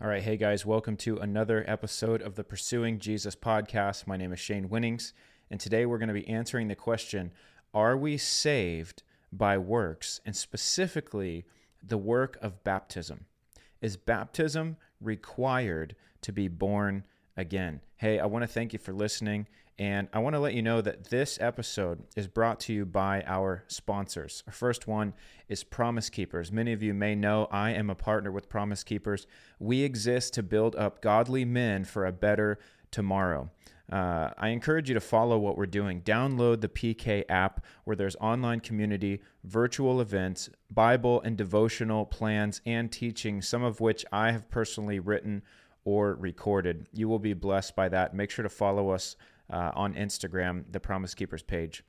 All right, hey guys, welcome to another episode of the Pursuing Jesus podcast. My name is Shane Winnings, and today we're going to be answering the question Are we saved by works? And specifically, the work of baptism. Is baptism required to be born again? Hey, I want to thank you for listening. And I want to let you know that this episode is brought to you by our sponsors. Our first one is Promise Keepers. Many of you may know I am a partner with Promise Keepers. We exist to build up godly men for a better tomorrow. Uh, I encourage you to follow what we're doing. Download the PK app where there's online community, virtual events, Bible and devotional plans, and teaching, some of which I have personally written or recorded. You will be blessed by that. Make sure to follow us uh, on Instagram, the Promise Keepers page.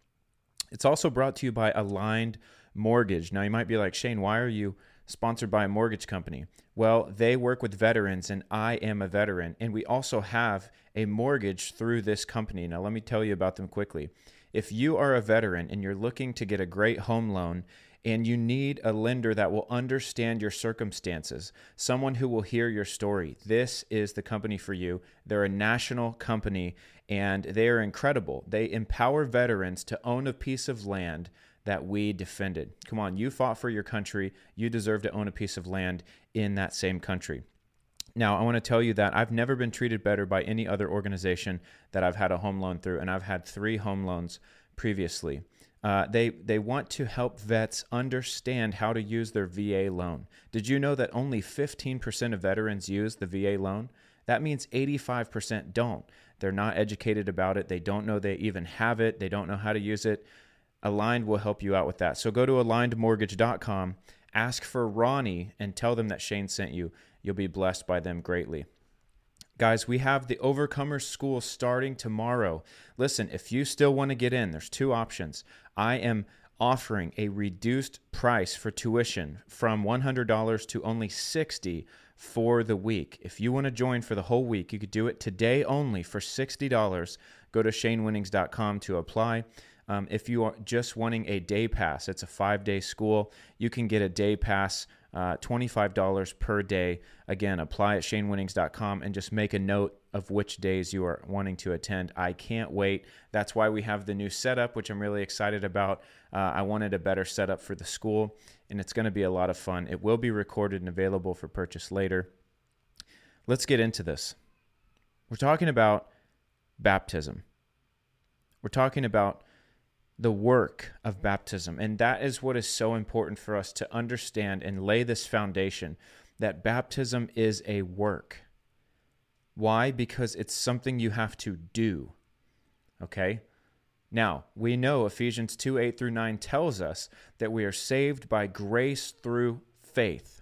It's also brought to you by Aligned Mortgage. Now, you might be like, Shane, why are you sponsored by a mortgage company? Well, they work with veterans, and I am a veteran. And we also have a mortgage through this company. Now, let me tell you about them quickly. If you are a veteran and you're looking to get a great home loan, and you need a lender that will understand your circumstances, someone who will hear your story. This is the company for you. They're a national company and they are incredible. They empower veterans to own a piece of land that we defended. Come on, you fought for your country. You deserve to own a piece of land in that same country. Now, I want to tell you that I've never been treated better by any other organization that I've had a home loan through, and I've had three home loans previously. Uh, they they want to help vets understand how to use their VA loan. Did you know that only 15% of veterans use the VA loan? That means 85% don't. They're not educated about it. They don't know they even have it. They don't know how to use it. Aligned will help you out with that. So go to alignedmortgage.com, ask for Ronnie, and tell them that Shane sent you. You'll be blessed by them greatly. Guys, we have the Overcomers School starting tomorrow. Listen, if you still want to get in, there's two options. I am offering a reduced price for tuition from $100 to only 60 for the week. If you want to join for the whole week, you could do it today only for $60. Go to shanewinnings.com to apply. Um, if you are just wanting a day pass, it's a five day school, you can get a day pass uh, $25 per day. Again, apply at shanewinnings.com and just make a note of which days you are wanting to attend. I can't wait. That's why we have the new setup, which I'm really excited about. Uh, I wanted a better setup for the school, and it's going to be a lot of fun. It will be recorded and available for purchase later. Let's get into this. We're talking about baptism. We're talking about the work of baptism. And that is what is so important for us to understand and lay this foundation that baptism is a work. Why? Because it's something you have to do. Okay? Now, we know Ephesians 2 8 through 9 tells us that we are saved by grace through faith.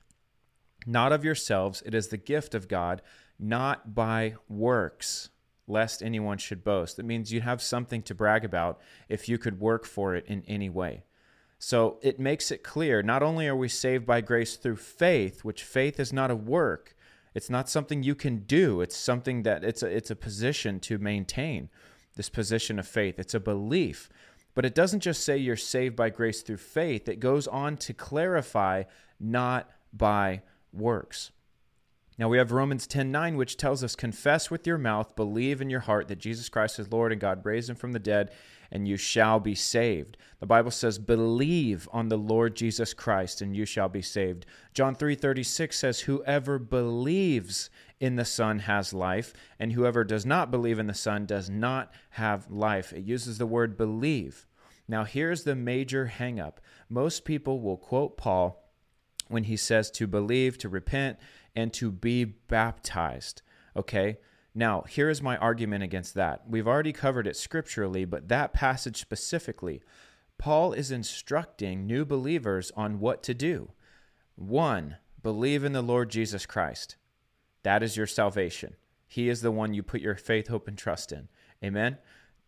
Not of yourselves, it is the gift of God, not by works lest anyone should boast. That means you have something to brag about if you could work for it in any way. So it makes it clear not only are we saved by grace through faith, which faith is not a work, it's not something you can do, it's something that it's a, it's a position to maintain this position of faith. It's a belief. But it doesn't just say you're saved by grace through faith, it goes on to clarify not by works. Now we have Romans 10:9 which tells us confess with your mouth, believe in your heart that Jesus Christ is Lord and God raised him from the dead and you shall be saved. The Bible says believe on the Lord Jesus Christ and you shall be saved. John 3:36 says whoever believes in the Son has life and whoever does not believe in the Son does not have life. It uses the word believe. Now here's the major hangup. Most people will quote Paul when he says to believe, to repent, and to be baptized. Okay? Now, here is my argument against that. We've already covered it scripturally, but that passage specifically, Paul is instructing new believers on what to do. One, believe in the Lord Jesus Christ. That is your salvation. He is the one you put your faith, hope, and trust in. Amen.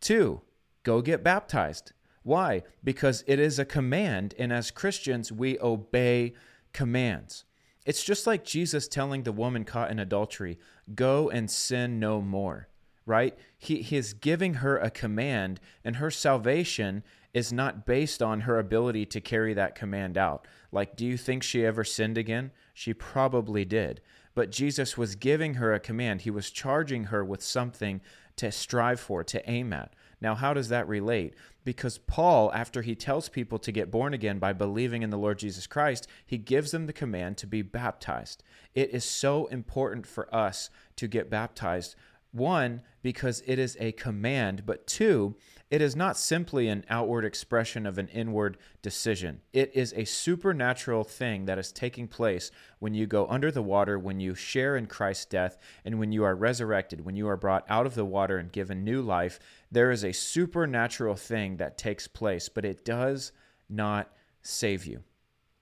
Two, go get baptized. Why? Because it is a command, and as Christians, we obey commands. It's just like Jesus telling the woman caught in adultery, go and sin no more, right? He, he is giving her a command, and her salvation is not based on her ability to carry that command out. Like, do you think she ever sinned again? She probably did. but Jesus was giving her a command. He was charging her with something to strive for, to aim at. Now, how does that relate? Because Paul, after he tells people to get born again by believing in the Lord Jesus Christ, he gives them the command to be baptized. It is so important for us to get baptized. One, because it is a command, but two, it is not simply an outward expression of an inward decision. It is a supernatural thing that is taking place when you go under the water, when you share in Christ's death, and when you are resurrected, when you are brought out of the water and given new life. There is a supernatural thing that takes place, but it does not save you.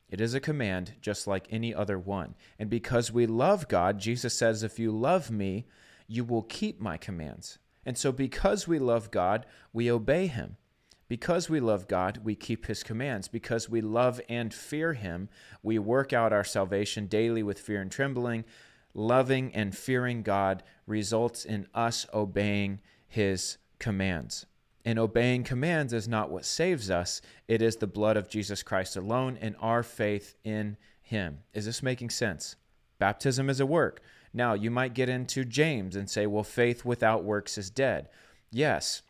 It is a command just like any other one. And because we love God, Jesus says, If you love me, you will keep my commands. And so, because we love God, we obey him. Because we love God, we keep his commands. Because we love and fear him, we work out our salvation daily with fear and trembling. Loving and fearing God results in us obeying his commands. And obeying commands is not what saves us, it is the blood of Jesus Christ alone and our faith in him. Is this making sense? Baptism is a work. Now, you might get into James and say, well, faith without works is dead. Yes,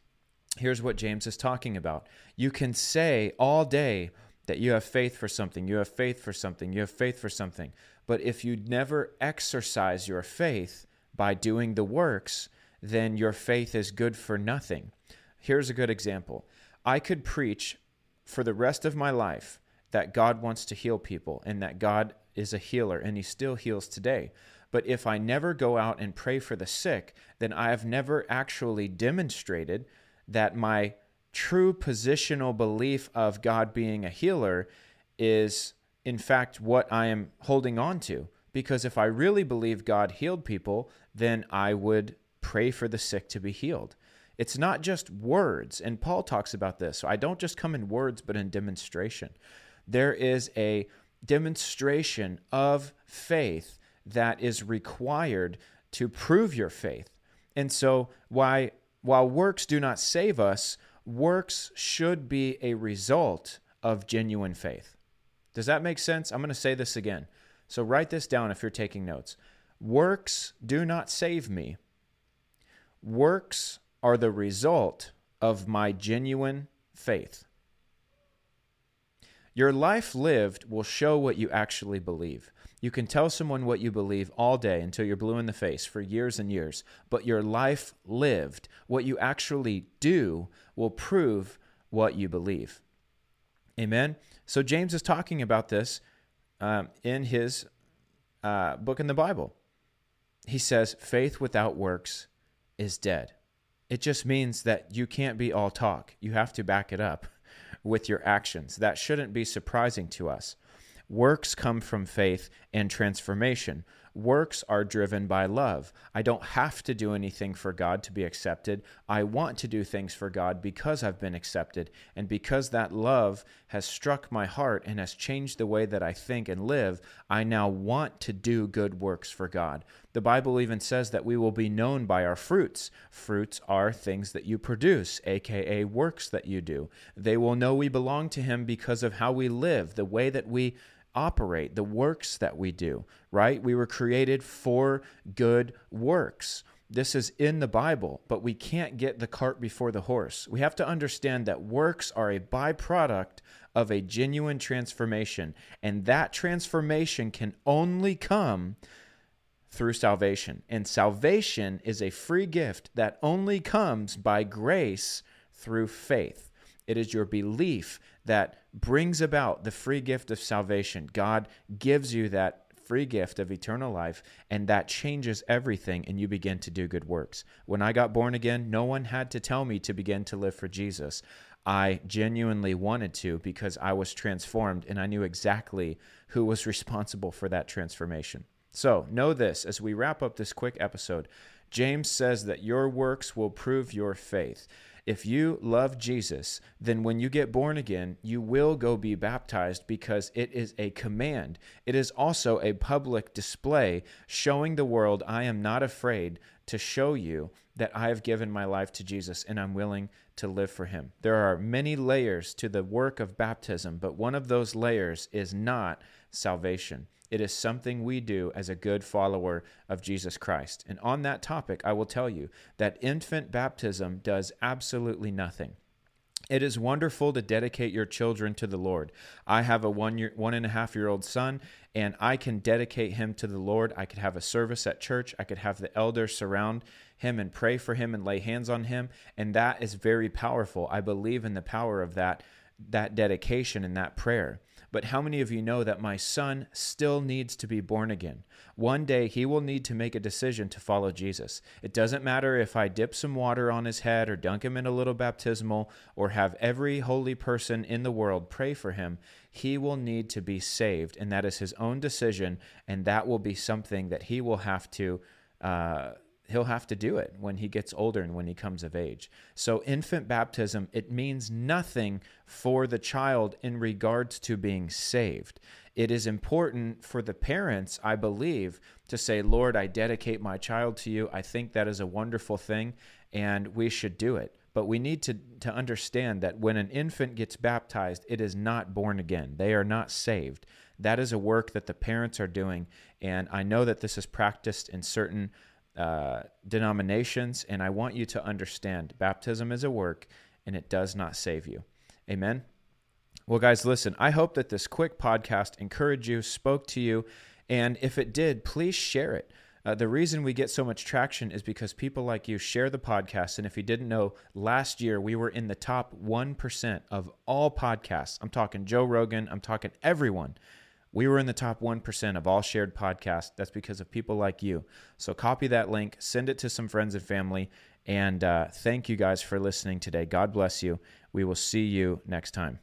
here's what James is talking about. You can say all day that you have faith for something, you have faith for something, you have faith for something. But if you never exercise your faith by doing the works, then your faith is good for nothing. Here's a good example I could preach for the rest of my life that God wants to heal people and that God is a healer and he still heals today. But if I never go out and pray for the sick, then I have never actually demonstrated that my true positional belief of God being a healer is, in fact, what I am holding on to. Because if I really believe God healed people, then I would pray for the sick to be healed. It's not just words, and Paul talks about this. So I don't just come in words, but in demonstration. There is a demonstration of faith that is required to prove your faith. And so, why, while works do not save us, works should be a result of genuine faith. Does that make sense? I'm going to say this again. So, write this down if you're taking notes. Works do not save me. Works are the result of my genuine faith. Your life lived will show what you actually believe. You can tell someone what you believe all day until you're blue in the face for years and years, but your life lived, what you actually do, will prove what you believe. Amen? So James is talking about this um, in his uh, book in the Bible. He says, faith without works is dead. It just means that you can't be all talk. You have to back it up with your actions. That shouldn't be surprising to us. Works come from faith and transformation. Works are driven by love. I don't have to do anything for God to be accepted. I want to do things for God because I've been accepted. And because that love has struck my heart and has changed the way that I think and live, I now want to do good works for God. The Bible even says that we will be known by our fruits. Fruits are things that you produce, aka works that you do. They will know we belong to Him because of how we live, the way that we operate, the works that we do, right? We were created for good works. This is in the Bible, but we can't get the cart before the horse. We have to understand that works are a byproduct of a genuine transformation, and that transformation can only come through salvation. And salvation is a free gift that only comes by grace through faith. It is your belief that brings about the free gift of salvation. God gives you that free gift of eternal life, and that changes everything, and you begin to do good works. When I got born again, no one had to tell me to begin to live for Jesus. I genuinely wanted to because I was transformed and I knew exactly who was responsible for that transformation. So, know this as we wrap up this quick episode James says that your works will prove your faith. If you love Jesus, then when you get born again, you will go be baptized because it is a command. It is also a public display showing the world I am not afraid to show you that I have given my life to Jesus and I'm willing to live for him. There are many layers to the work of baptism, but one of those layers is not salvation. It is something we do as a good follower of Jesus Christ. And on that topic, I will tell you that infant baptism does absolutely nothing. It is wonderful to dedicate your children to the Lord. I have a one year, one and a half year old son, and I can dedicate him to the Lord. I could have a service at church. I could have the elders surround him and pray for him and lay hands on him, and that is very powerful. I believe in the power of that that dedication and that prayer. But how many of you know that my son still needs to be born again? One day he will need to make a decision to follow Jesus. It doesn't matter if I dip some water on his head or dunk him in a little baptismal or have every holy person in the world pray for him. He will need to be saved, and that is his own decision, and that will be something that he will have to. Uh, he'll have to do it when he gets older and when he comes of age. So infant baptism it means nothing for the child in regards to being saved. It is important for the parents, I believe, to say, "Lord, I dedicate my child to you." I think that is a wonderful thing and we should do it. But we need to, to understand that when an infant gets baptized, it is not born again. They are not saved. That is a work that the parents are doing. And I know that this is practiced in certain uh, denominations, and I want you to understand baptism is a work and it does not save you. Amen. Well, guys, listen, I hope that this quick podcast encouraged you, spoke to you, and if it did, please share it. Uh, the reason we get so much traction is because people like you share the podcast. And if you didn't know, last year we were in the top 1% of all podcasts. I'm talking Joe Rogan, I'm talking everyone we were in the top 1% of all shared podcasts. That's because of people like you. So copy that link, send it to some friends and family, and uh, thank you guys for listening today. God bless you. We will see you next time.